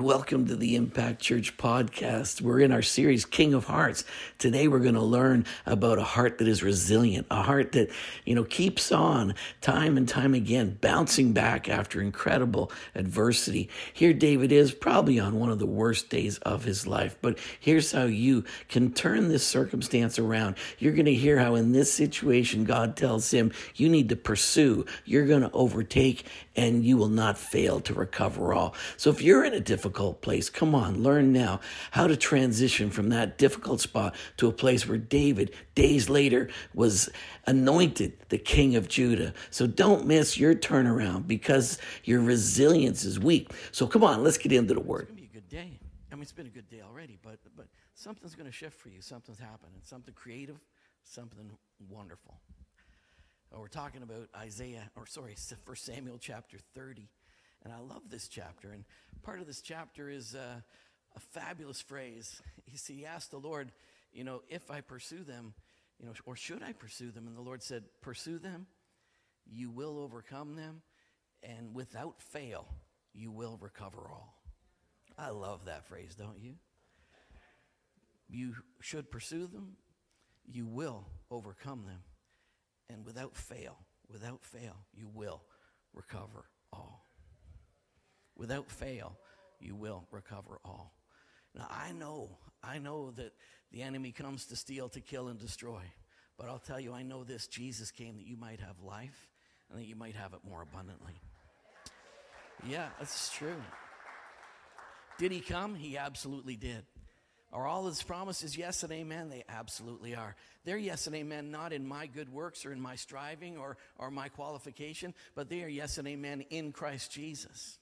Welcome to the Impact Church podcast. We're in our series, King of Hearts. Today we're going to learn about a heart that is resilient, a heart that, you know, keeps on time and time again, bouncing back after incredible adversity. Here David is probably on one of the worst days of his life, but here's how you can turn this circumstance around. You're going to hear how in this situation God tells him, you need to pursue, you're going to overtake, and you will not fail to recover all. So if you're in a difficult place. Come on, learn now how to transition from that difficult spot to a place where David, days later, was anointed the king of Judah. So don't miss your turnaround because your resilience is weak. So come on, let's get into the word. It's going to be a good day. I mean, it's been a good day already, but, but something's going to shift for you. Something's happening. Something creative, something wonderful. We're talking about Isaiah, or sorry, 1 Samuel chapter 30. And I love this chapter. And part of this chapter is uh, a fabulous phrase. He, he asked the Lord, you know, if I pursue them, you know, or should I pursue them? And the Lord said, pursue them, you will overcome them, and without fail, you will recover all. I love that phrase, don't you? You should pursue them, you will overcome them, and without fail, without fail, you will recover all. Without fail, you will recover all. Now, I know, I know that the enemy comes to steal, to kill, and destroy. But I'll tell you, I know this Jesus came that you might have life and that you might have it more abundantly. Yeah, that's true. Did he come? He absolutely did. Are all his promises yes and amen? They absolutely are. They're yes and amen, not in my good works or in my striving or, or my qualification, but they are yes and amen in Christ Jesus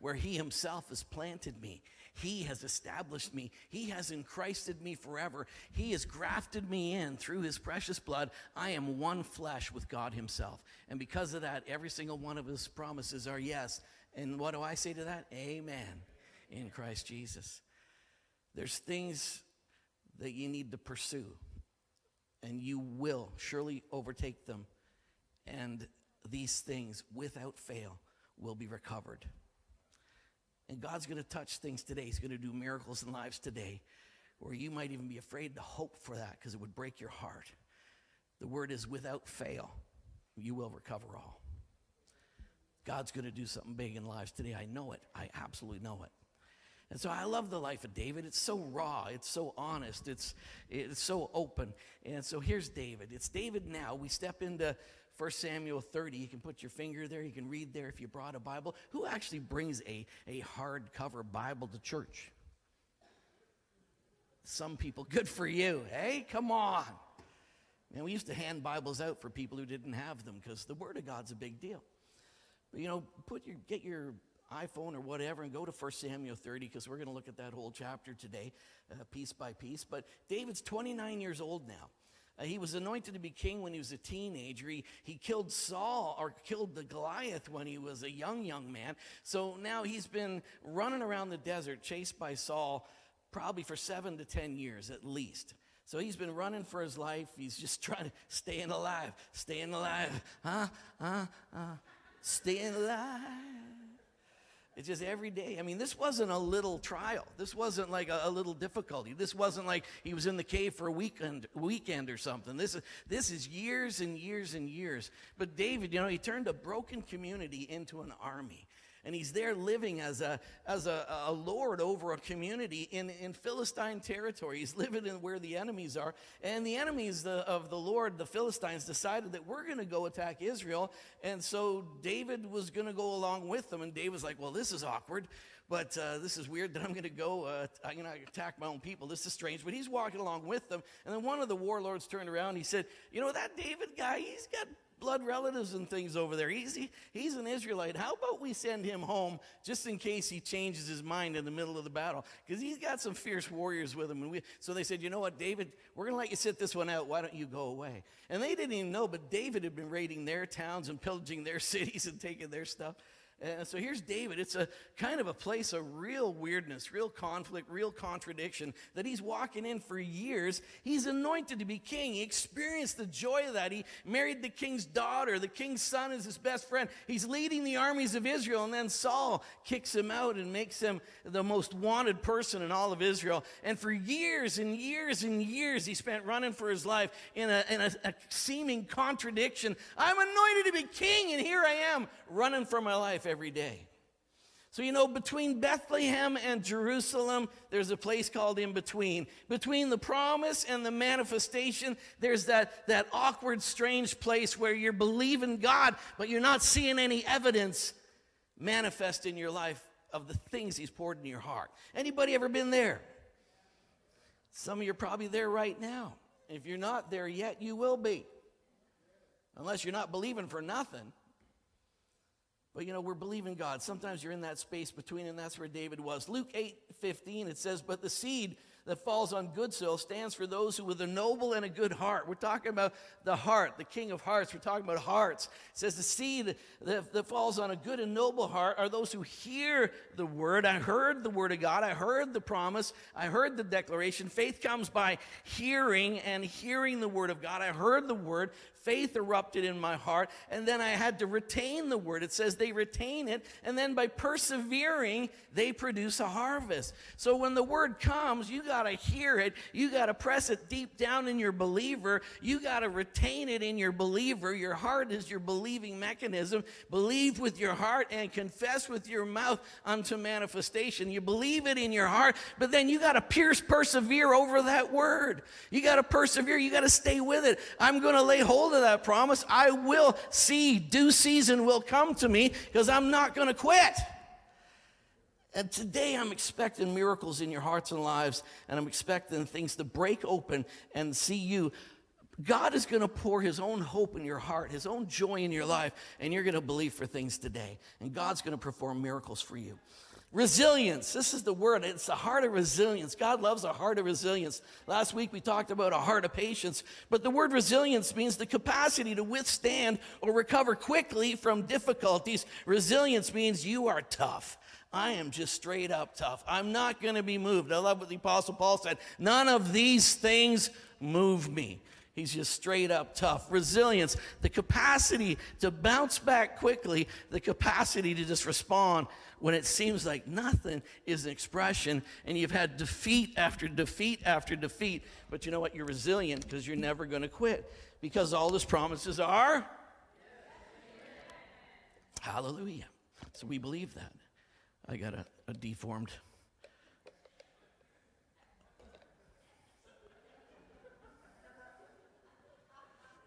where He Himself has planted me. He has established me. He has enchrysted me forever. He has grafted me in through His precious blood. I am one flesh with God Himself. And because of that, every single one of His promises are yes. And what do I say to that? Amen. In Christ Jesus. There's things that you need to pursue, and you will surely overtake them. And these things, without fail, will be recovered. And God's going to touch things today. He's going to do miracles in lives today where you might even be afraid to hope for that because it would break your heart. The word is without fail, you will recover all. God's going to do something big in lives today. I know it. I absolutely know it. And so I love the life of David. It's so raw, it's so honest, it's, it's so open. And so here's David. It's David now. We step into 1 Samuel 30, you can put your finger there, you can read there if you brought a Bible. Who actually brings a, a hardcover Bible to church? Some people, good for you. Hey, come on. Man, we used to hand Bibles out for people who didn't have them because the Word of God's a big deal. But you know, put your get your iPhone or whatever and go to 1 Samuel 30 because we're going to look at that whole chapter today, uh, piece by piece. But David's 29 years old now. Uh, he was anointed to be king when he was a teenager. He, he killed Saul or killed the Goliath when he was a young, young man. So now he's been running around the desert, chased by Saul, probably for seven to 10 years at least. So he's been running for his life. He's just trying to staying alive, staying alive, huh? Huh? Uh, staying alive. It's just every day. I mean, this wasn't a little trial. This wasn't like a, a, little difficulty. This wasn't like he was in the cave for a weekend, weekend or something. This is, this is years and years and years. But David, you know, he turned a broken community into an army and he's there living as a, as a, a lord over a community in, in Philistine territory. He's living in where the enemies are. And the enemies the, of the Lord, the Philistines, decided that we're going to go attack Israel. And so David was going to go along with them. And David's like, well, this is awkward but uh, this is weird that I'm going to go, uh, I'm going to attack my own people. This is strange. But he's walking along with them. And then one of the warlords turned around. he said, You know, that David guy, he's got blood relatives and things over there. He's, he, he's an Israelite. How about we send him home just in case he changes his mind in the middle of the battle? Because he's got some fierce warriors with him. And we, so they said, you know what, David, we're going to let you sit this one out. Why don't you go away? And they didn't even know, but David had been raiding their towns and pillaging their cities and taking their stuff. And so here's David. It's a kind of a place of real weirdness, real conflict, real contradiction that he's walking in for years. He's anointed to be king. He experienced the joy of that. He married the king's daughter. The king's son is his best friend. He's leading the armies of Israel. And then Saul kicks him out and makes him the most wanted person in all of Israel. And for years and years and years, he spent running for his life in a, in a, a seeming contradiction. I'm anointed to be king, and here I am running for my life every day. So, you know, between Bethlehem and Jerusalem, there's a place called in between. Between the promise and the manifestation, there's that, that awkward, strange place where you're believing God, but you're not seeing any evidence manifest in your life of the things He's poured in your heart. Anybody ever been there? Some of you are probably there right now. If you're not there yet, you will be. Unless you're not believing for nothing. But you know, we're believing God. Sometimes you're in that space between, and that's where David was. Luke 8 15, it says, But the seed that falls on good soil stands for those who with a noble and a good heart. We're talking about the heart, the king of hearts. We're talking about hearts. It says the seed that, that falls on a good and noble heart are those who hear the word. I heard the word of God. I heard the promise. I heard the declaration. Faith comes by hearing and hearing the word of God. I heard the word faith erupted in my heart, and then I had to retain the word. It says they retain it, and then by persevering, they produce a harvest. So when the word comes, you got to hear it, you got to press it deep down in your believer, you got to retain it in your believer. Your heart is your believing mechanism. Believe with your heart and confess with your mouth unto manifestation. You believe it in your heart, but then you got to pierce, persevere over that word. You got to persevere, you got to stay with it. I'm going to lay hold of that promise, I will see, due season will come to me because I'm not going to quit. And today I'm expecting miracles in your hearts and lives, and I'm expecting things to break open and see you. God is going to pour His own hope in your heart, His own joy in your life, and you're going to believe for things today. And God's going to perform miracles for you. Resilience. This is the word. It's a heart of resilience. God loves a heart of resilience. Last week we talked about a heart of patience, but the word resilience means the capacity to withstand or recover quickly from difficulties. Resilience means you are tough. I am just straight up tough. I'm not going to be moved. I love what the Apostle Paul said. None of these things move me. He's just straight up tough. Resilience, the capacity to bounce back quickly, the capacity to just respond when it seems like nothing is an expression and you've had defeat after defeat after defeat. But you know what? You're resilient because you're never going to quit because all his promises are. Hallelujah. So we believe that. I got a, a deformed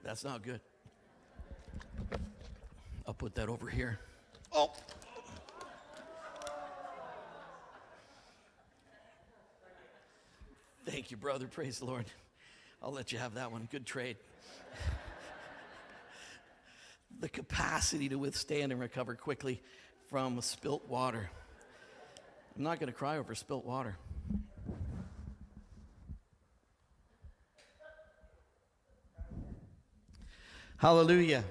That's not good. I'll put that over here. Oh. Thank you, brother. Praise the Lord. I'll let you have that one. Good trade. the capacity to withstand and recover quickly from spilt water. I'm not going to cry over spilt water. Hallelujah.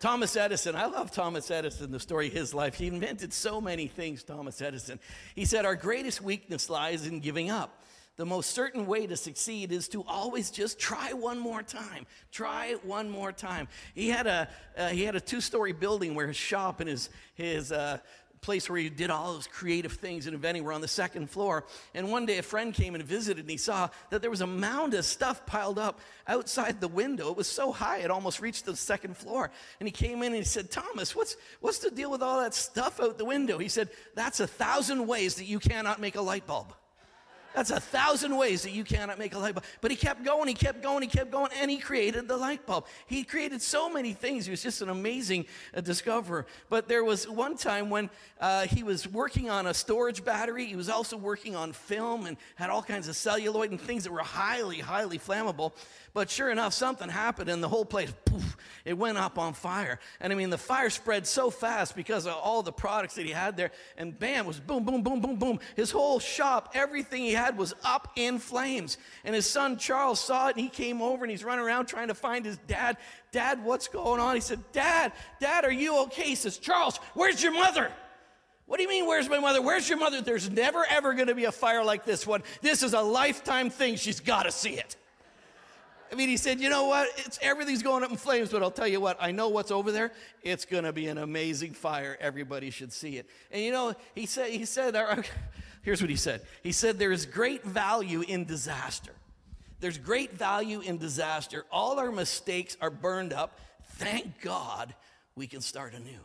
Thomas Edison, I love Thomas Edison, the story of his life. He invented so many things, Thomas Edison. He said, Our greatest weakness lies in giving up. The most certain way to succeed is to always just try one more time. Try one more time. He had a, uh, he had a two story building where his shop and his, his uh, place where he did all those creative things and inventing were on the second floor. And one day a friend came and visited and he saw that there was a mound of stuff piled up outside the window. It was so high it almost reached the second floor. And he came in and he said, Thomas, what's, what's the deal with all that stuff out the window? He said, That's a thousand ways that you cannot make a light bulb. That's a thousand ways that you cannot make a light bulb. But he kept going, he kept going, he kept going, and he created the light bulb. He created so many things. He was just an amazing uh, discoverer. But there was one time when uh, he was working on a storage battery. He was also working on film and had all kinds of celluloid and things that were highly, highly flammable. But sure enough, something happened and the whole place, poof, it went up on fire. And I mean, the fire spread so fast because of all the products that he had there. And bam, was boom, boom, boom, boom, boom. His whole shop, everything he had was up in flames. And his son Charles saw it and he came over and he's running around trying to find his dad. Dad, what's going on? He said, Dad, Dad, are you okay? He says, Charles, where's your mother? What do you mean, where's my mother? Where's your mother? There's never, ever going to be a fire like this one. This is a lifetime thing. She's got to see it. I mean, he said, you know what? It's everything's going up in flames, but I'll tell you what, I know what's over there. It's going to be an amazing fire. Everybody should see it. And you know, he said, he said, here's what he said. He said, there is great value in disaster. There's great value in disaster. All our mistakes are burned up. Thank God we can start anew.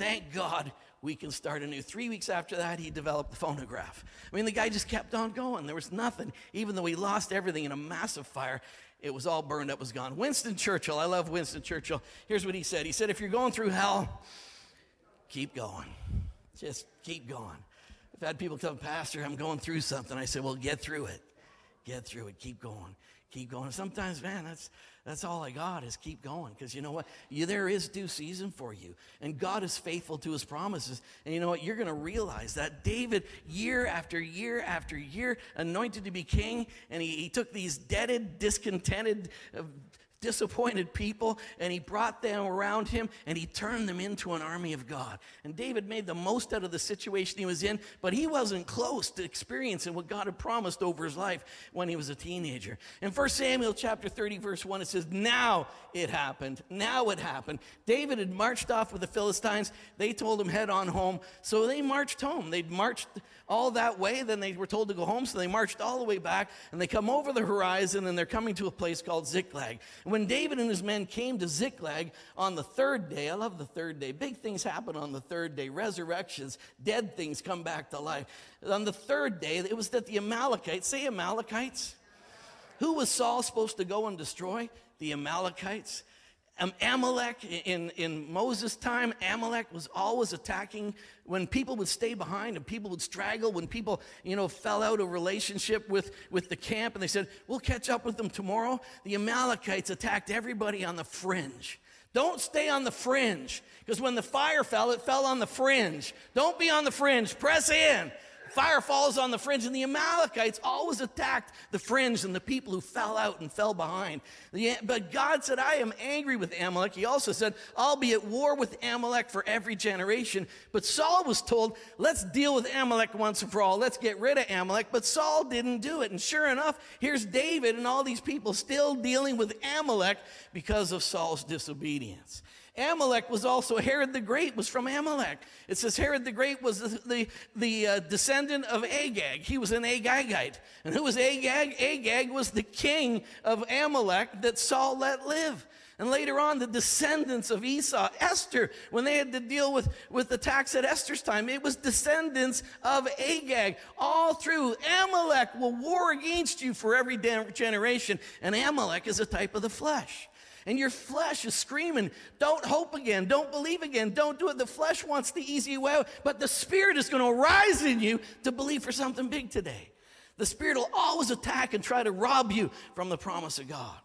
Thank God we can start anew. Three weeks after that, he developed the phonograph. I mean, the guy just kept on going. There was nothing, even though he lost everything in a massive fire. It was all burned up, was gone. Winston Churchill, I love Winston Churchill. Here's what he said He said, If you're going through hell, keep going. Just keep going. I've had people come, Pastor, I'm going through something. I said, Well, get through it. Get through it. Keep going. Keep going. Sometimes, man, that's that's all I got is keep going. Because you know what? You, there is due season for you. And God is faithful to his promises. And you know what? You're going to realize that David, year after year after year, anointed to be king, and he, he took these deaded, discontented, uh, disappointed people and he brought them around him and he turned them into an army of God. And David made the most out of the situation he was in, but he wasn't close to experiencing what God had promised over his life when he was a teenager. In 1 Samuel chapter 30 verse 1 it says, "Now it happened. Now it happened. David had marched off with the Philistines. They told him head on home. So they marched home. They'd marched all that way, then they were told to go home, so they marched all the way back and they come over the horizon and they're coming to a place called Ziklag when David and his men came to Ziklag on the third day, I love the third day, big things happen on the third day, resurrections, dead things come back to life. On the third day, it was that the Amalekites, say Amalekites, who was Saul supposed to go and destroy? The Amalekites. Amalek, in, in Moses' time, Amalek was always attacking when people would stay behind and people would straggle, when people, you know, fell out of relationship with, with the camp and they said, we'll catch up with them tomorrow. The Amalekites attacked everybody on the fringe. Don't stay on the fringe because when the fire fell, it fell on the fringe. Don't be on the fringe. Press in. Fire falls on the fringe, and the Amalekites always attacked the fringe and the people who fell out and fell behind. But God said, I am angry with Amalek. He also said, I'll be at war with Amalek for every generation. But Saul was told, let's deal with Amalek once and for all. Let's get rid of Amalek. But Saul didn't do it. And sure enough, here's David and all these people still dealing with Amalek because of Saul's disobedience. Amalek was also, Herod the Great was from Amalek. It says Herod the Great was the, the, the uh, descendant of Agag. He was an Agagite. And who was Agag? Agag was the king of Amalek that Saul let live. And later on, the descendants of Esau, Esther, when they had to deal with, with the tax at Esther's time, it was descendants of Agag. All through, Amalek will war against you for every generation. And Amalek is a type of the flesh and your flesh is screaming, Don't hope again, don't believe again, don't do it. The flesh wants the easy way but the Spirit is going to rise in you to believe for something big today. The Spirit will always attack and try to rob you from the promise of God.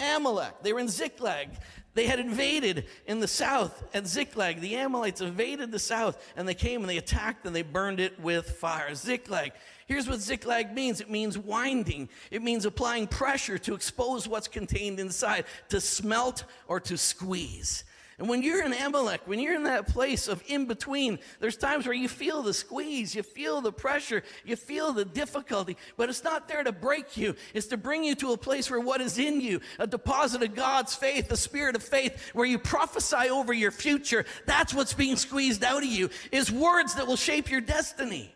Amalek, they were in Ziklag. They had invaded in the south at Ziklag. The Amalekites invaded the south and they came and they attacked and they burned it with fire. Ziklag Here's what Ziklag means it means winding, it means applying pressure to expose what's contained inside, to smelt or to squeeze. And when you're in Amalek, when you're in that place of in between, there's times where you feel the squeeze, you feel the pressure, you feel the difficulty, but it's not there to break you. It's to bring you to a place where what is in you, a deposit of God's faith, the spirit of faith, where you prophesy over your future. That's what's being squeezed out of you, is words that will shape your destiny.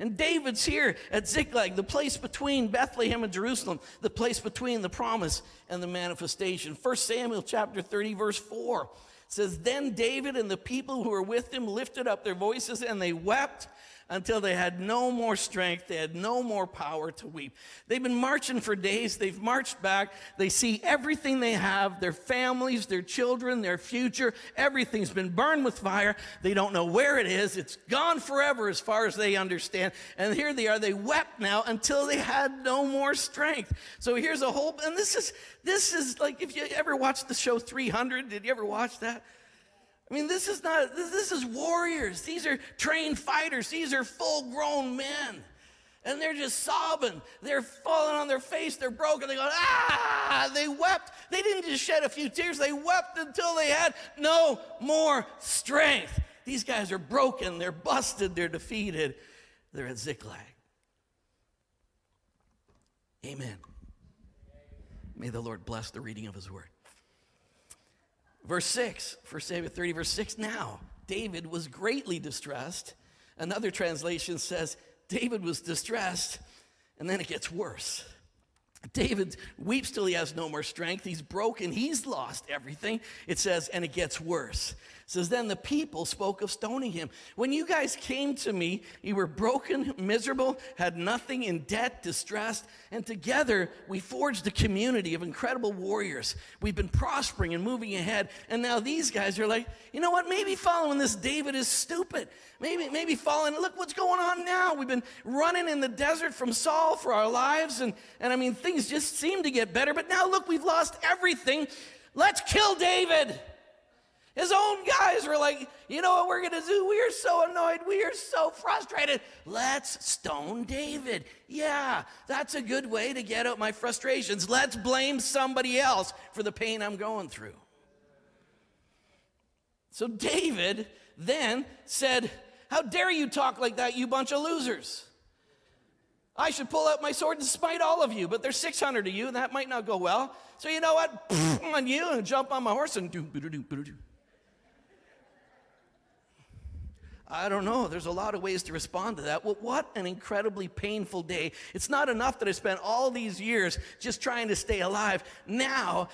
And David's here at Ziklag, the place between Bethlehem and Jerusalem, the place between the promise and the manifestation. 1 Samuel chapter 30, verse 4 says, Then David and the people who were with him lifted up their voices and they wept until they had no more strength, they had no more power to weep. They've been marching for days, they've marched back, they see everything they have their families, their children, their future, everything's been burned with fire. They don't know where it is, it's gone forever as far as they understand. And here they are, they wept now until they had no more strength. So here's a whole, and this is, this is like if you ever watched the show 300, did you ever watch that? I mean, this is not, this is warriors. These are trained fighters. These are full grown men. And they're just sobbing. They're falling on their face. They're broken. They go, ah! They wept. They didn't just shed a few tears. They wept until they had no more strength. These guys are broken. They're busted. They're defeated. They're at Ziklag. Amen. May the Lord bless the reading of his word. Verse 6, 1 Samuel 30, verse 6. Now, David was greatly distressed. Another translation says, David was distressed, and then it gets worse. David weeps till he has no more strength. He's broken. He's lost everything. It says, and it gets worse. Says, then the people spoke of stoning him. When you guys came to me, you were broken, miserable, had nothing, in debt, distressed, and together we forged a community of incredible warriors. We've been prospering and moving ahead. And now these guys are like, you know what? Maybe following this David is stupid. Maybe, maybe following, look what's going on now. We've been running in the desert from Saul for our lives. And, and I mean, things just seem to get better. But now look, we've lost everything. Let's kill David. His own guys were like, you know what we're going to do? We are so annoyed. We are so frustrated. Let's stone David. Yeah, that's a good way to get out my frustrations. Let's blame somebody else for the pain I'm going through. So David then said, How dare you talk like that, you bunch of losers? I should pull out my sword and smite all of you, but there's 600 of you, and that might not go well. So you know what? on you and jump on my horse and do, do, do, do, do. I don't know. There's a lot of ways to respond to that. Well, what an incredibly painful day. It's not enough that I spent all these years just trying to stay alive. Now,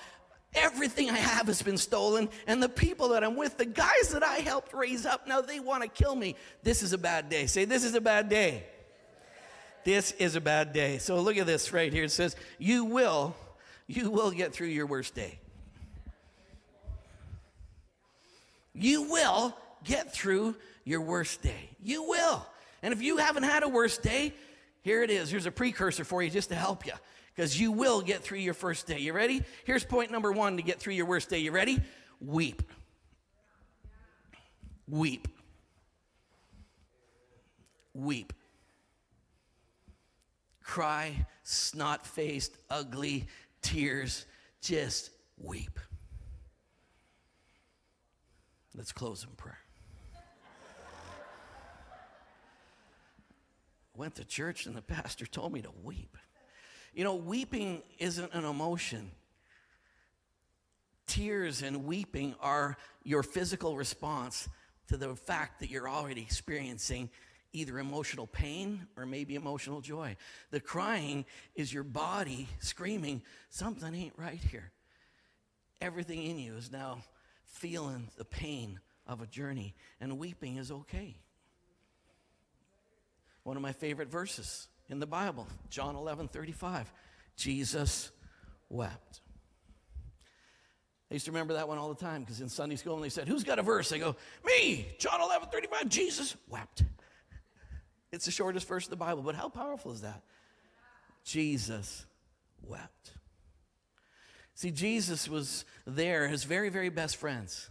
everything I have has been stolen, and the people that I'm with, the guys that I helped raise up, now they want to kill me. This is a bad day. Say, this is a bad day. This is a bad day. So look at this right here. It says, You will, you will get through your worst day. You will get through your worst day. You will. And if you haven't had a worst day, here it is. Here's a precursor for you just to help you because you will get through your first day. You ready? Here's point number one to get through your worst day. You ready? Weep. Weep. Weep. Cry, snot faced, ugly tears. Just weep. Let's close in prayer. Went to church and the pastor told me to weep. You know, weeping isn't an emotion. Tears and weeping are your physical response to the fact that you're already experiencing either emotional pain or maybe emotional joy. The crying is your body screaming, something ain't right here. Everything in you is now feeling the pain of a journey, and weeping is okay one of my favorite verses in the Bible, John 11 35. Jesus wept. I used to remember that one all the time because in Sunday school when they said, Who's got a verse? I go, Me, John 11 35, Jesus wept. It's the shortest verse of the Bible, but how powerful is that? Jesus wept. See, Jesus was there, his very, very best friends.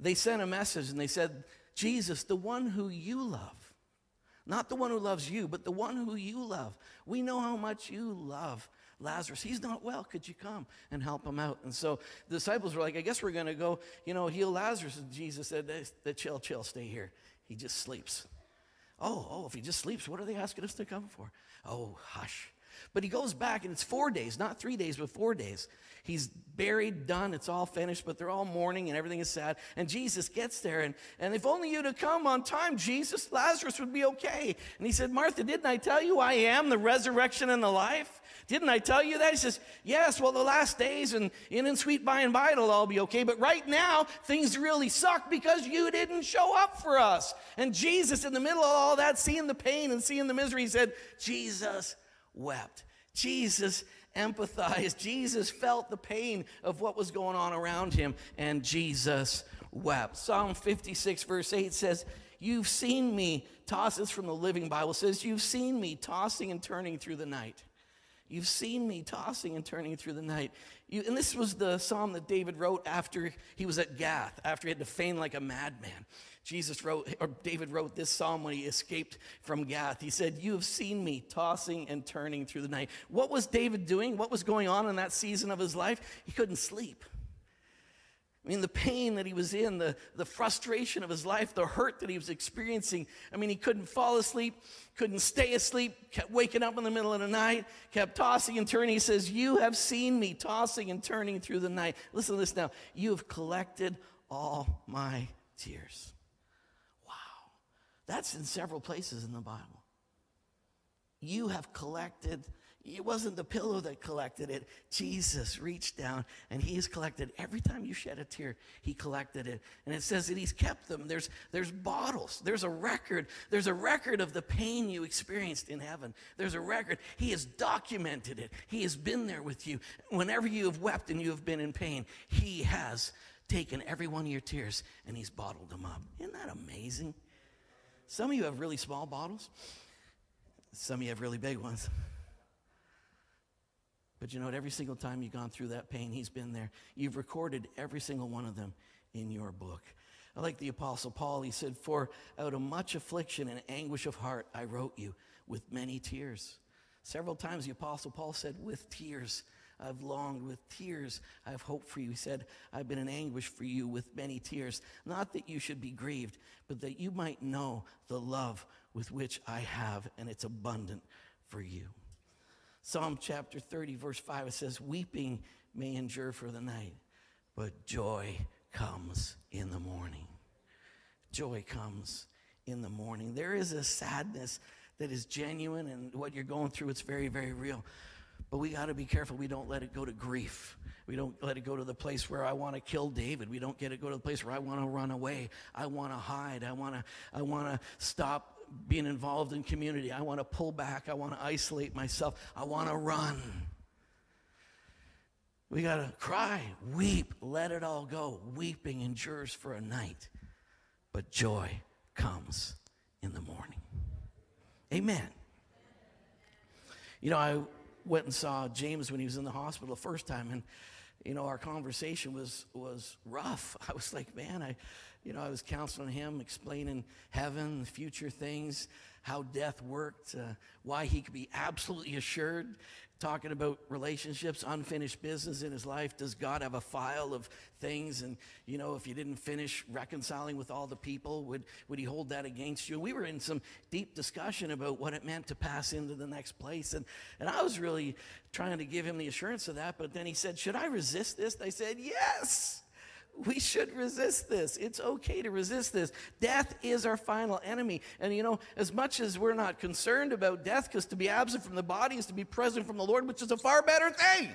They sent a message and they said, Jesus, the one who you love, not the one who loves you, but the one who you love. We know how much you love Lazarus. He's not well. Could you come and help him out? And so the disciples were like, I guess we're going to go, you know, heal Lazarus. And Jesus said, chill, chill, stay here. He just sleeps. Oh, oh, if he just sleeps, what are they asking us to come for? Oh, hush. But he goes back, and it's four days, not three days, but four days. He's buried, done, it's all finished, but they're all mourning and everything is sad. And Jesus gets there, and, and if only you'd have come on time, Jesus, Lazarus would be okay. And he said, Martha, didn't I tell you I am the resurrection and the life? Didn't I tell you that? He says, Yes, well, the last days and in and sweet by and by it'll all be okay. But right now, things really suck because you didn't show up for us. And Jesus, in the middle of all that, seeing the pain and seeing the misery, said, Jesus wept. Jesus empathized. Jesus felt the pain of what was going on around him, and Jesus wept. Psalm 56, verse 8 says, You've seen me, toss this from the Living Bible, says, You've seen me tossing and turning through the night. You've seen me tossing and turning through the night. You, and this was the psalm that David wrote after he was at Gath, after he had to feign like a madman. Jesus wrote, or David wrote this psalm when he escaped from Gath. He said, You have seen me tossing and turning through the night. What was David doing? What was going on in that season of his life? He couldn't sleep. I mean, the pain that he was in, the, the frustration of his life, the hurt that he was experiencing. I mean, he couldn't fall asleep, couldn't stay asleep, kept waking up in the middle of the night, kept tossing and turning. He says, You have seen me tossing and turning through the night. Listen to this now. You have collected all my tears. That's in several places in the Bible. You have collected it wasn't the pillow that collected it. Jesus reached down and he has collected every time you shed a tear, he collected it. And it says that he's kept them. There's there's bottles. There's a record. There's a record of the pain you experienced in heaven. There's a record. He has documented it. He has been there with you. Whenever you have wept and you have been in pain, he has taken every one of your tears and he's bottled them up. Isn't that amazing? Some of you have really small bottles. Some of you have really big ones. But you know what? Every single time you've gone through that pain, He's been there. You've recorded every single one of them in your book. I like the Apostle Paul. He said, For out of much affliction and anguish of heart, I wrote you with many tears. Several times the Apostle Paul said, With tears. I've longed with tears. I have hoped for you. He said, I've been in anguish for you with many tears. Not that you should be grieved, but that you might know the love with which I have, and it's abundant for you. Psalm chapter 30, verse 5, it says, Weeping may endure for the night, but joy comes in the morning. Joy comes in the morning. There is a sadness that is genuine, and what you're going through, it's very, very real. But we got to be careful we don't let it go to grief. We don't let it go to the place where I want to kill David. We don't get it go to the place where I want to run away. I want to hide. I want to I want to stop being involved in community. I want to pull back. I want to isolate myself. I want to run. We got to cry, weep, let it all go. Weeping endures for a night, but joy comes in the morning. Amen. You know, I went and saw James when he was in the hospital the first time, and you know, our conversation was was rough. I was like, man, I you know, I was counseling him, explaining heaven, future things, how death worked, uh, why he could be absolutely assured, talking about relationships, unfinished business in his life. Does God have a file of things? And, you know, if you didn't finish reconciling with all the people, would, would he hold that against you? We were in some deep discussion about what it meant to pass into the next place. And, and I was really trying to give him the assurance of that. But then he said, Should I resist this? I said, Yes. We should resist this. It's okay to resist this. Death is our final enemy. And you know, as much as we're not concerned about death, because to be absent from the body is to be present from the Lord, which is a far better thing.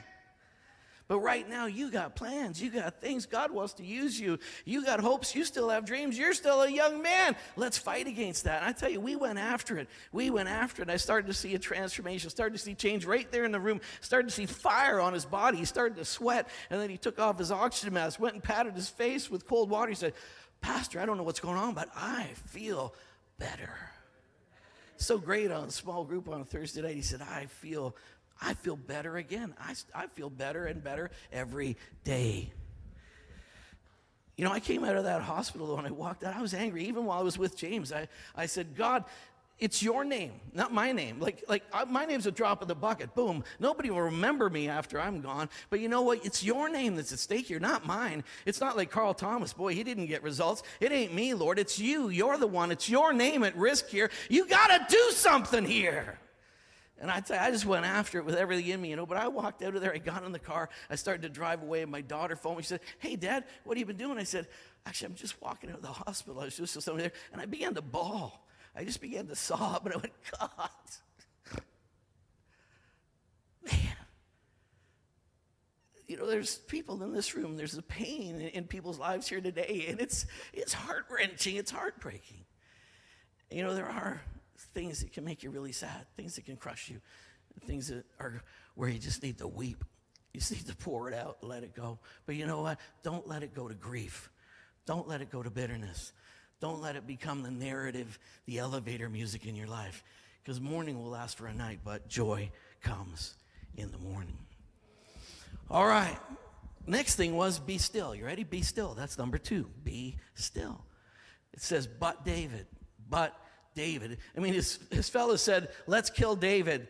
But right now, you got plans, you got things. God wants to use you. You got hopes, you still have dreams. You're still a young man. Let's fight against that. And I tell you, we went after it. We went after it. I started to see a transformation, started to see change right there in the room, started to see fire on his body. He started to sweat, and then he took off his oxygen mask, went and patted his face with cold water. He said, Pastor, I don't know what's going on, but I feel better so great on a small group on a Thursday night. He said, I feel I feel better again. I, I feel better and better every day. You know, I came out of that hospital when I walked out. I was angry, even while I was with James. I, I said, God, it's your name, not my name. Like, like uh, my name's a drop in the bucket. Boom. Nobody will remember me after I'm gone. But you know what? It's your name that's at stake here, not mine. It's not like Carl Thomas. Boy, he didn't get results. It ain't me, Lord. It's you. You're the one. It's your name at risk here. You got to do something here. And I'd say, I just went after it with everything in me, you know. But I walked out of there. I got in the car. I started to drive away. And my daughter phoned me. She said, "Hey, Dad, what have you been doing?" I said, "Actually, I'm just walking out of the hospital. I was just with somebody there, and I began to bawl. I just began to sob, and I went, God, man, You know, there's people in this room, there's a pain in, in people's lives here today, and it's, it's heart wrenching, it's heartbreaking. You know, there are things that can make you really sad, things that can crush you, things that are where you just need to weep. You just need to pour it out, let it go. But you know what? Don't let it go to grief. Don't let it go to bitterness. Don't let it become the narrative, the elevator music in your life. Because mourning will last for a night, but joy comes in the morning. All right. Next thing was be still. You ready? Be still. That's number two. Be still. It says, but David, but David. I mean, his, his fellows said, let's kill David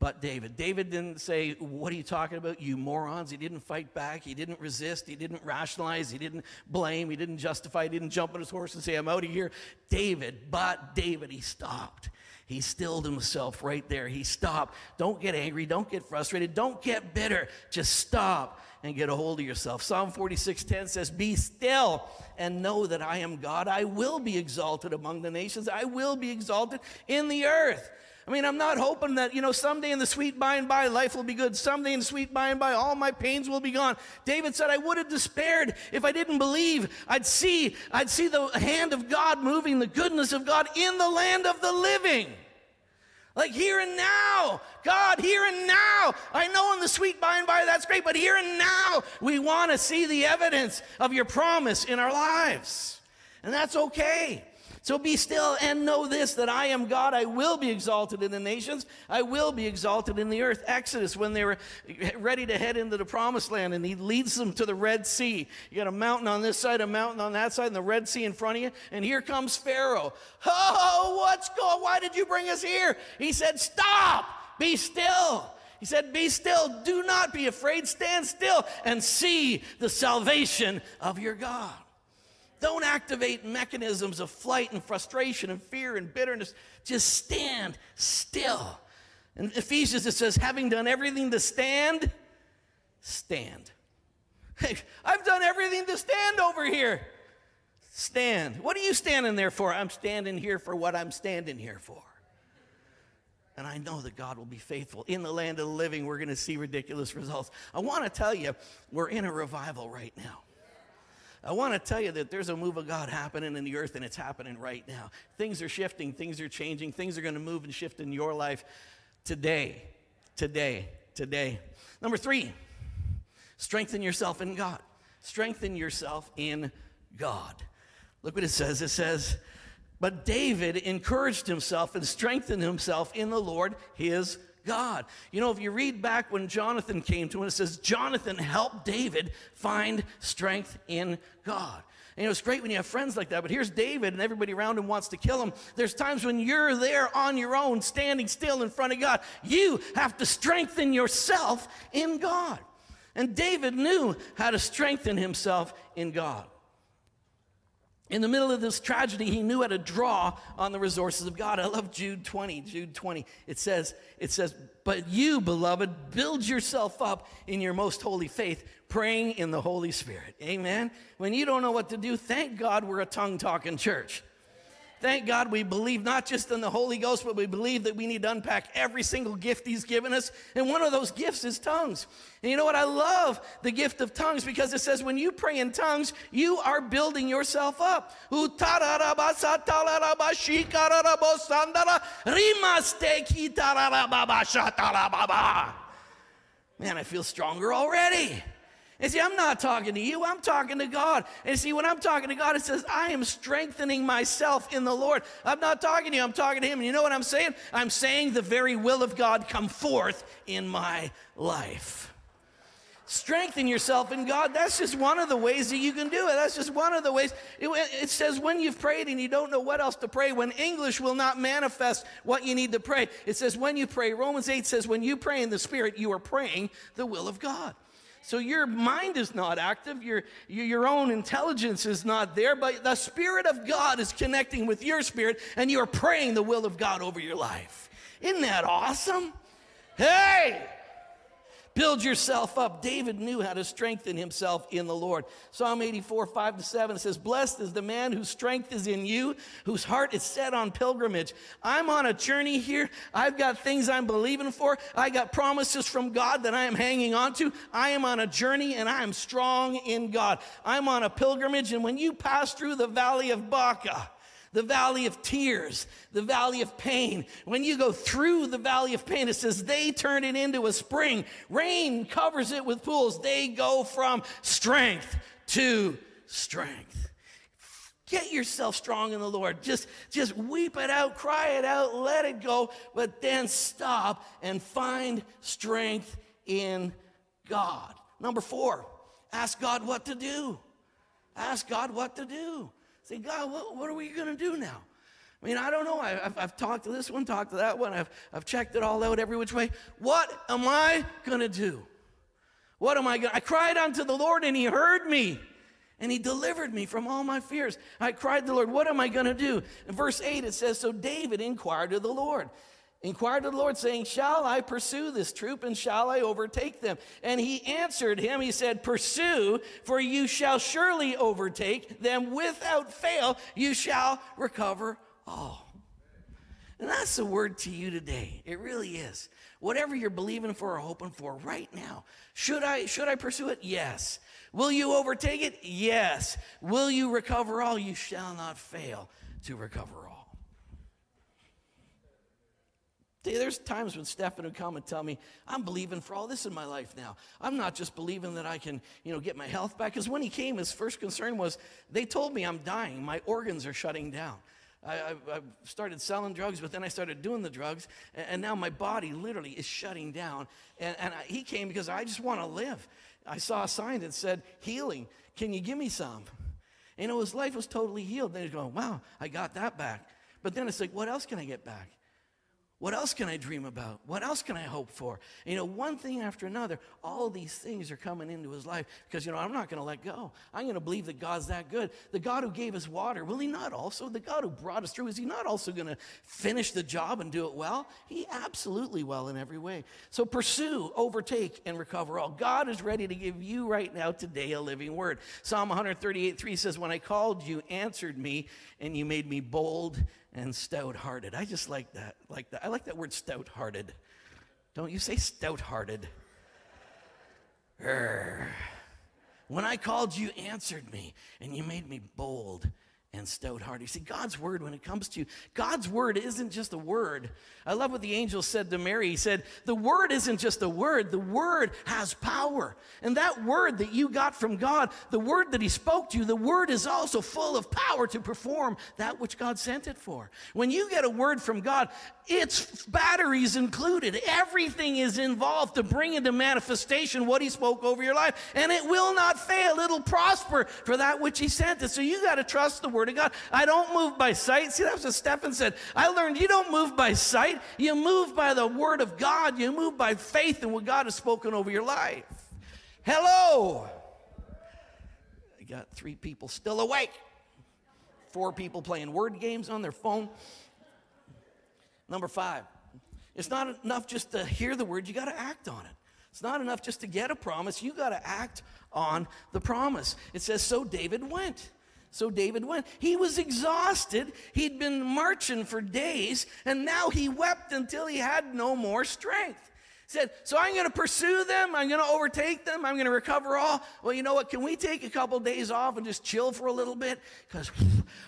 but David. David didn't say, What are you talking about, you morons? He didn't fight back. He didn't resist. He didn't rationalize. He didn't blame. He didn't justify. He didn't jump on his horse and say, I'm out of here. David, but David, he stopped. He stilled himself right there. He stopped. Don't get angry. Don't get frustrated. Don't get bitter. Just stop and get a hold of yourself. Psalm 46:10 says, "Be still and know that I am God. I will be exalted among the nations. I will be exalted in the earth." I mean, I'm not hoping that, you know, someday in the sweet by and by life will be good. Someday in the sweet by and by all my pains will be gone. David said, I would have despaired if I didn't believe. I'd see, I'd see the hand of God moving, the goodness of God in the land of the living. Like here and now, God, here and now. I know in the sweet by and by that's great, but here and now, we want to see the evidence of your promise in our lives. And that's okay. So be still and know this that I am God. I will be exalted in the nations. I will be exalted in the earth. Exodus, when they were ready to head into the promised land, and he leads them to the Red Sea. You got a mountain on this side, a mountain on that side, and the Red Sea in front of you. And here comes Pharaoh. Oh, what's going Why did you bring us here? He said, Stop, be still. He said, Be still, do not be afraid, stand still and see the salvation of your God. Don't activate mechanisms of flight and frustration and fear and bitterness. Just stand still. In Ephesians, it says, having done everything to stand, stand. Hey, I've done everything to stand over here. Stand. What are you standing there for? I'm standing here for what I'm standing here for. And I know that God will be faithful. In the land of the living, we're going to see ridiculous results. I want to tell you, we're in a revival right now. I want to tell you that there's a move of God happening in the earth and it's happening right now. Things are shifting, things are changing, things are going to move and shift in your life today. Today. Today. Number three, strengthen yourself in God. Strengthen yourself in God. Look what it says. It says, But David encouraged himself and strengthened himself in the Lord his God. You know, if you read back when Jonathan came to him, it says, Jonathan helped David find strength in God. And you know, it's great when you have friends like that, but here's David and everybody around him wants to kill him. There's times when you're there on your own, standing still in front of God. You have to strengthen yourself in God. And David knew how to strengthen himself in God in the middle of this tragedy, he knew how to draw on the resources of God. I love Jude 20. Jude 20. It says, it says, but you, beloved, build yourself up in your most holy faith, praying in the Holy Spirit. Amen. When you don't know what to do, thank God we're a tongue talking church. Thank God we believe not just in the Holy Ghost, but we believe that we need to unpack every single gift He's given us. And one of those gifts is tongues. And you know what? I love the gift of tongues because it says when you pray in tongues, you are building yourself up. Man, I feel stronger already. And see, I'm not talking to you, I'm talking to God. And see, when I'm talking to God, it says, I am strengthening myself in the Lord. I'm not talking to you, I'm talking to Him. And you know what I'm saying? I'm saying the very will of God come forth in my life. Strengthen yourself in God. That's just one of the ways that you can do it. That's just one of the ways. It, it, says when you've prayed and you don't know what else to pray, when English will not manifest what you need to pray. It says when you pray. Romans 8 says when you pray in the Spirit, you are praying the will of God. So your mind is not active, your, your own intelligence is not there, but the Spirit of God is connecting with your spirit, and you're praying the will of God over your life. Isn't that awesome? Hey! Build yourself up. David knew how to strengthen himself in the Lord. Psalm 84, 5 to 7 says, Blessed is the man whose strength is in you, whose heart is set on pilgrimage. I'm on a journey here. I've got things I'm believing for. I got promises from God that I am hanging on to. I am on a journey and I am strong in God. I'm on a pilgrimage. And when you pass through the valley of Baca, the valley of tears, the valley of pain. When you go through the valley of pain, it says they turn it into a spring. Rain covers it with pools. They go from strength to strength. Get yourself strong in the Lord. Just, just weep it out, cry it out, let it go, but then stop and find strength in God. Number four, ask God what to do. Ask God what to do. Say, God, what, what are we going to do now? I mean, I don't know. I, have I've talked to this one, talked to that one. I've, I've checked it all out every which way. What am I going to do? What am I going to? I cried unto the Lord and he heard me and he delivered me from all my fears. I cried to the Lord, what am I going to do? In verse 8, it says, So David inquired of the Lord inquired of the Lord, saying, Shall I pursue this troop and shall I overtake them? And he answered him, He said, Pursue, for you shall surely overtake them without fail, you shall recover all. And that's the word to you today. It really is. Whatever you're believing for or hoping for right now, should I should I pursue it? Yes. Will you overtake it? Yes. Will you recover all? You shall not fail to recover all. There's times when Stefan would come and tell me, I'm believing for all this in my life now. I'm not just believing that I can, you know, get my health back. Because when he came, his first concern was, they told me I'm dying. My organs are shutting down. I, I, I started selling drugs, but then I started doing the drugs. And, and now my body literally is shutting down. And, and I, he came because I just want to live. I saw a sign that said, healing. Can you give me some? You know, his life was totally healed. Then he's going, wow, I got that back. But then it's like, what else can I get back? What else can I dream about? What else can I hope for? You know, one thing after another, all these things are coming into his life because, you know, I'm not going to let go. I'm going to believe that God's that good. The God who gave us water, will he not also? The God who brought us through, is he not also going to finish the job and do it well? He absolutely well in every way. So pursue, overtake, and recover all. God is ready to give you right now today a living word. Psalm 138 3 says, When I called, you answered me, and you made me bold and stout hearted. I just like that. Like that. I like that word stout hearted. Don't you say stout hearted? When I called, you answered me, and you made me bold and stout hearted. You see, God's word, when it comes to you, God's word isn't just a word. I love what the angel said to Mary. He said, The word isn't just a word, the word has power. And that word that you got from God, the word that He spoke to you, the word is also full of power to perform that which God sent it for. When you get a word from God, its batteries included. Everything is involved to bring into manifestation what He spoke over your life. And it will not fail, it'll prosper for that which He sent it. So you got to trust the word of God. I don't move by sight. See, that's what Stephen said. I learned you don't move by sight, you move by the Word of God. You move by faith in what God has spoken over your life. Hello. I got three people still awake, four people playing word games on their phone. Number five, it's not enough just to hear the word, you got to act on it. It's not enough just to get a promise, you got to act on the promise. It says, So David went. So David went. He was exhausted. He'd been marching for days, and now he wept until he had no more strength. He said, So I'm going to pursue them. I'm going to overtake them. I'm going to recover all. Well, you know what? Can we take a couple days off and just chill for a little bit? Because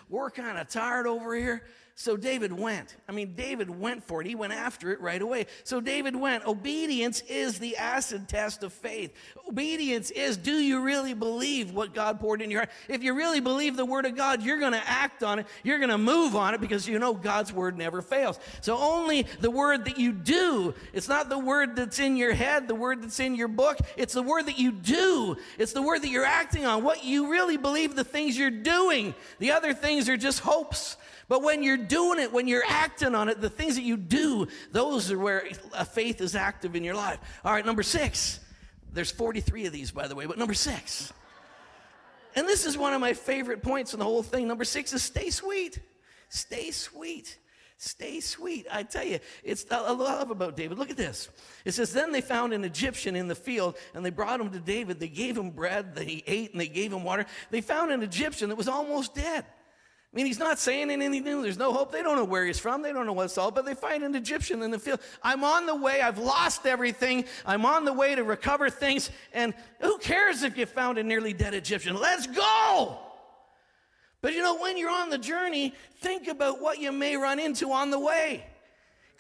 we're kind of tired over here. So David went. I mean, David went for it. He went after it right away. So David went. Obedience is the acid test of faith. Obedience is do you really believe what God poured in your heart? If you really believe the word of God, you're going to act on it. You're going to move on it because you know God's word never fails. So only the word that you do, it's not the word that's in your head, the word that's in your book. It's the word that you do. It's the word that you're acting on. What you really believe, the things you're doing. The other things are just hopes. But when you're doing it, when you're acting on it, the things that you do, those are where a faith is active in your life. All right, number six. There's 43 of these, by the way, but number six. And this is one of my favorite points in the whole thing. Number six is stay sweet. Stay sweet. Stay sweet. I tell you, it's I love about David. Look at this. It says, Then they found an Egyptian in the field, and they brought him to David. They gave him bread that he ate, and they gave him water. They found an Egyptian that was almost dead. I mean, he's not saying anything new. There's no hope. They don't know where he's from. They don't know what's all, but they find an Egyptian in the field. I'm on the way. I've lost everything. I'm on the way to recover things. And who cares if you found a nearly dead Egyptian? Let's go. But you know, when you're on the journey, think about what you may run into on the way.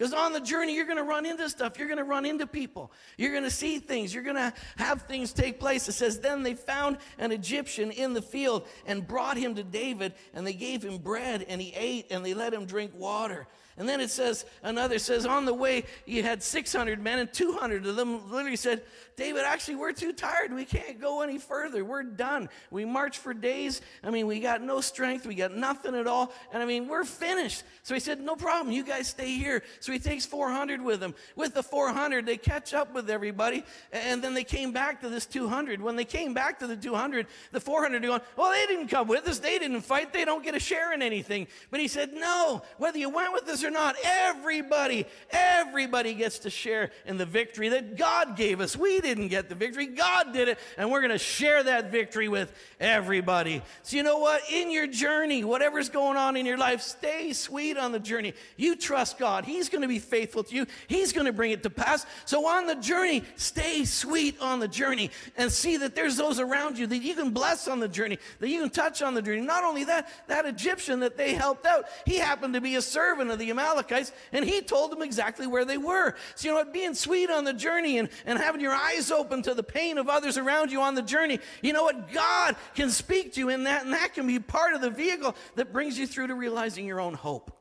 Because on the journey, you're going to run into stuff. You're going to run into people. You're going to see things. You're going to have things take place. It says, Then they found an Egyptian in the field and brought him to David, and they gave him bread, and he ate, and they let him drink water. And then it says, another says, on the way, you had 600 men, and 200 of them literally said, David, actually, we're too tired. We can't go any further. We're done. We marched for days. I mean, we got no strength. We got nothing at all. And I mean, we're finished. So he said, No problem. You guys stay here. So he takes 400 with him. With the 400, they catch up with everybody. And then they came back to this 200. When they came back to the 200, the 400 are going, Well, they didn't come with us. They didn't fight. They don't get a share in anything. But he said, No, whether you went with us or not, everybody, everybody gets to share in the victory that God gave us. We didn't get the victory, God did it, and we're going to share that victory with everybody. So, you know what? In your journey, whatever's going on in your life, stay sweet on the journey. You trust God, He's going to be faithful to you, He's going to bring it to pass. So, on the journey, stay sweet on the journey and see that there's those around you that you can bless on the journey, that you can touch on the journey. Not only that, that Egyptian that they helped out, he happened to be a servant of the Amalekites, and he told them exactly where they were. So, you know what? Being sweet on the journey and, and having your eyes open to the pain of others around you on the journey, you know what? God can speak to you in that, and that can be part of the vehicle that brings you through to realizing your own hope.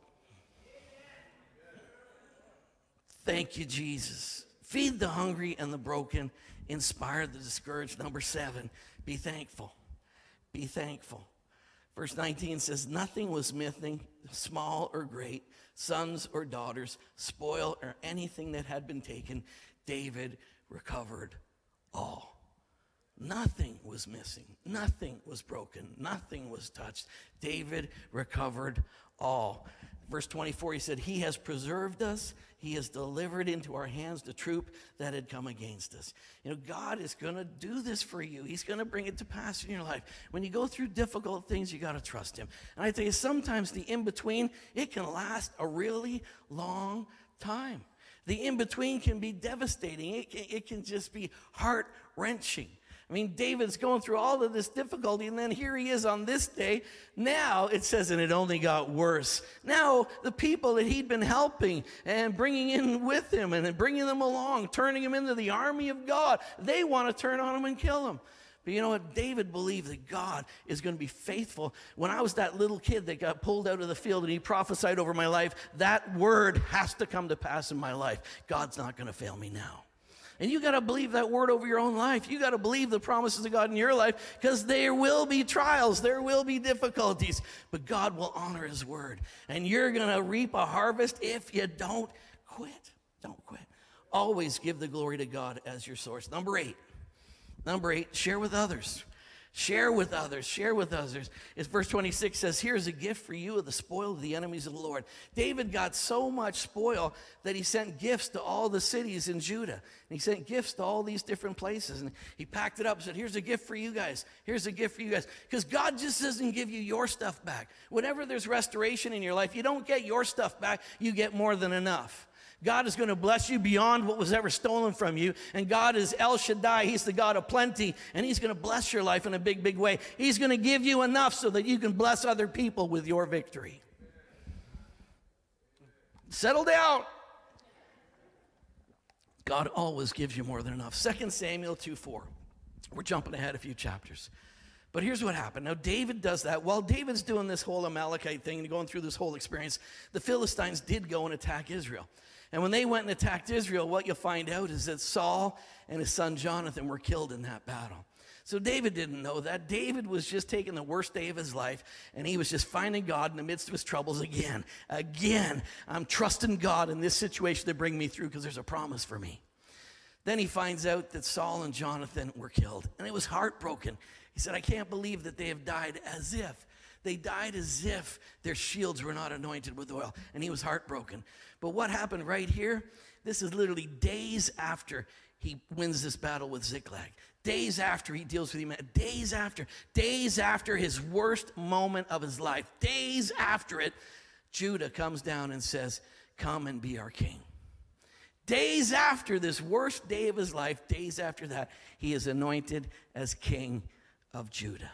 Thank you, Jesus. Feed the hungry and the broken, inspire the discouraged. Number seven, be thankful. Be thankful. Verse 19 says, Nothing was missing, small or great, sons or daughters, spoil or anything that had been taken. David recovered all. Nothing was missing. Nothing was broken. Nothing was touched. David recovered all. Verse 24, he said, He has preserved us. He has delivered into our hands the troop that had come against us. You know, God is going to do this for you. He's going to bring it to pass in your life. When you go through difficult things, you got to trust Him. And I tell you, sometimes the in between, it can last a really long time. The in between can be devastating, it can, it can just be heart wrenching. I mean, David's going through all of this difficulty, and then here he is on this day. Now it says, and it only got worse. Now the people that he'd been helping and bringing in with him and bringing them along, turning them into the army of God, they want to turn on him and kill him. But you know what? David believed that God is going to be faithful. When I was that little kid that got pulled out of the field and he prophesied over my life, that word has to come to pass in my life. God's not going to fail me now. And you got to believe that word over your own life. You got to believe the promises of God in your life because there will be trials, there will be difficulties, but God will honor his word. And you're going to reap a harvest if you don't quit. Don't quit. Always give the glory to God as your source. Number eight. Number eight, share with others. Share with others. Share with others. It's verse 26 says, Here's a gift for you of the spoil of the enemies of the Lord. David got so much spoil that he sent gifts to all the cities in Judah. And he sent gifts to all these different places. And he packed it up and said, Here's a gift for you guys. Here's a gift for you guys. Because God just doesn't give you your stuff back. Whenever there's restoration in your life, you don't get your stuff back, you get more than enough. God is going to bless you beyond what was ever stolen from you. And God is El Shaddai. He's the God of plenty. And He's going to bless your life in a big, big way. He's going to give you enough so that you can bless other people with your victory. Settle down. God always gives you more than enough. 2 Samuel 2 4. We're jumping ahead a few chapters. But here's what happened. Now, David does that. While David's doing this whole Amalekite thing and going through this whole experience, the Philistines did go and attack Israel. And when they went and attacked Israel, what you'll find out is that Saul and his son Jonathan were killed in that battle. So David didn't know that. David was just taking the worst day of his life and he was just finding God in the midst of his troubles again. Again, I'm trusting God in this situation to bring me through because there's a promise for me. Then he finds out that Saul and Jonathan were killed and it was heartbroken. He said, I can't believe that they have died as if They died as if their shields were not anointed with oil, and he was heartbroken. But what happened right here? This is literally days after he wins this battle with Ziklag. Days after he deals with him, days after, days after his worst moment of his life, days after it, Judah comes down and says, Come and be our king. Days after this worst day of his life, days after that, he is anointed as king of Judah.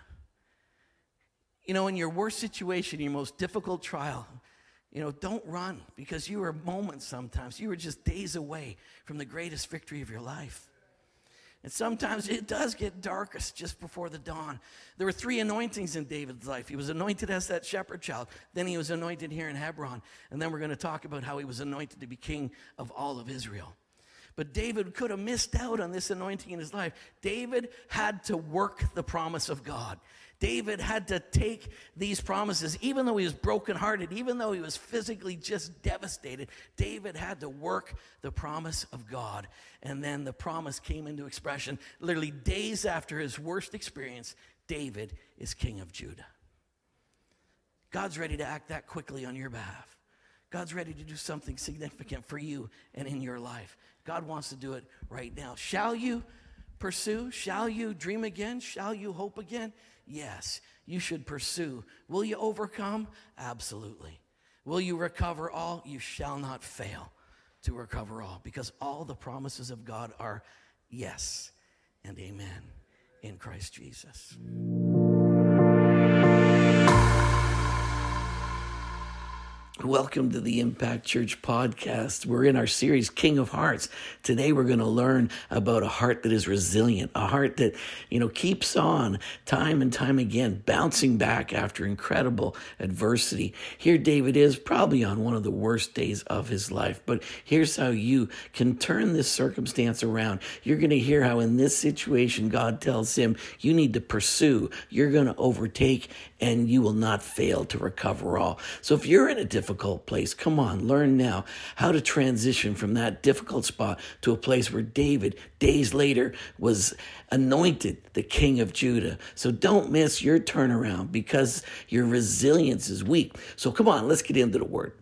You know, in your worst situation, your most difficult trial, you know, don't run because you are moments sometimes. You are just days away from the greatest victory of your life. And sometimes it does get darkest just before the dawn. There were three anointings in David's life. He was anointed as that shepherd child. Then he was anointed here in Hebron. And then we're going to talk about how he was anointed to be king of all of Israel. But David could have missed out on this anointing in his life. David had to work the promise of God. David had to take these promises, even though he was brokenhearted, even though he was physically just devastated. David had to work the promise of God. And then the promise came into expression literally days after his worst experience. David is king of Judah. God's ready to act that quickly on your behalf. God's ready to do something significant for you and in your life. God wants to do it right now. Shall you pursue? Shall you dream again? Shall you hope again? Yes, you should pursue. Will you overcome? Absolutely. Will you recover all? You shall not fail to recover all because all the promises of God are yes and amen in Christ Jesus. Welcome to the Impact Church podcast. We're in our series, King of Hearts. Today we're going to learn about a heart that is resilient, a heart that, you know, keeps on time and time again, bouncing back after incredible adversity. Here David is probably on one of the worst days of his life, but here's how you can turn this circumstance around. You're going to hear how in this situation God tells him, you need to pursue, you're going to overtake, and you will not fail to recover all. So if you're in a difficult place, come on, learn now how to transition from that difficult spot to a place where David, days later, was anointed the king of Judah. So don't miss your turnaround because your resilience is weak. So come on, let's get into the word.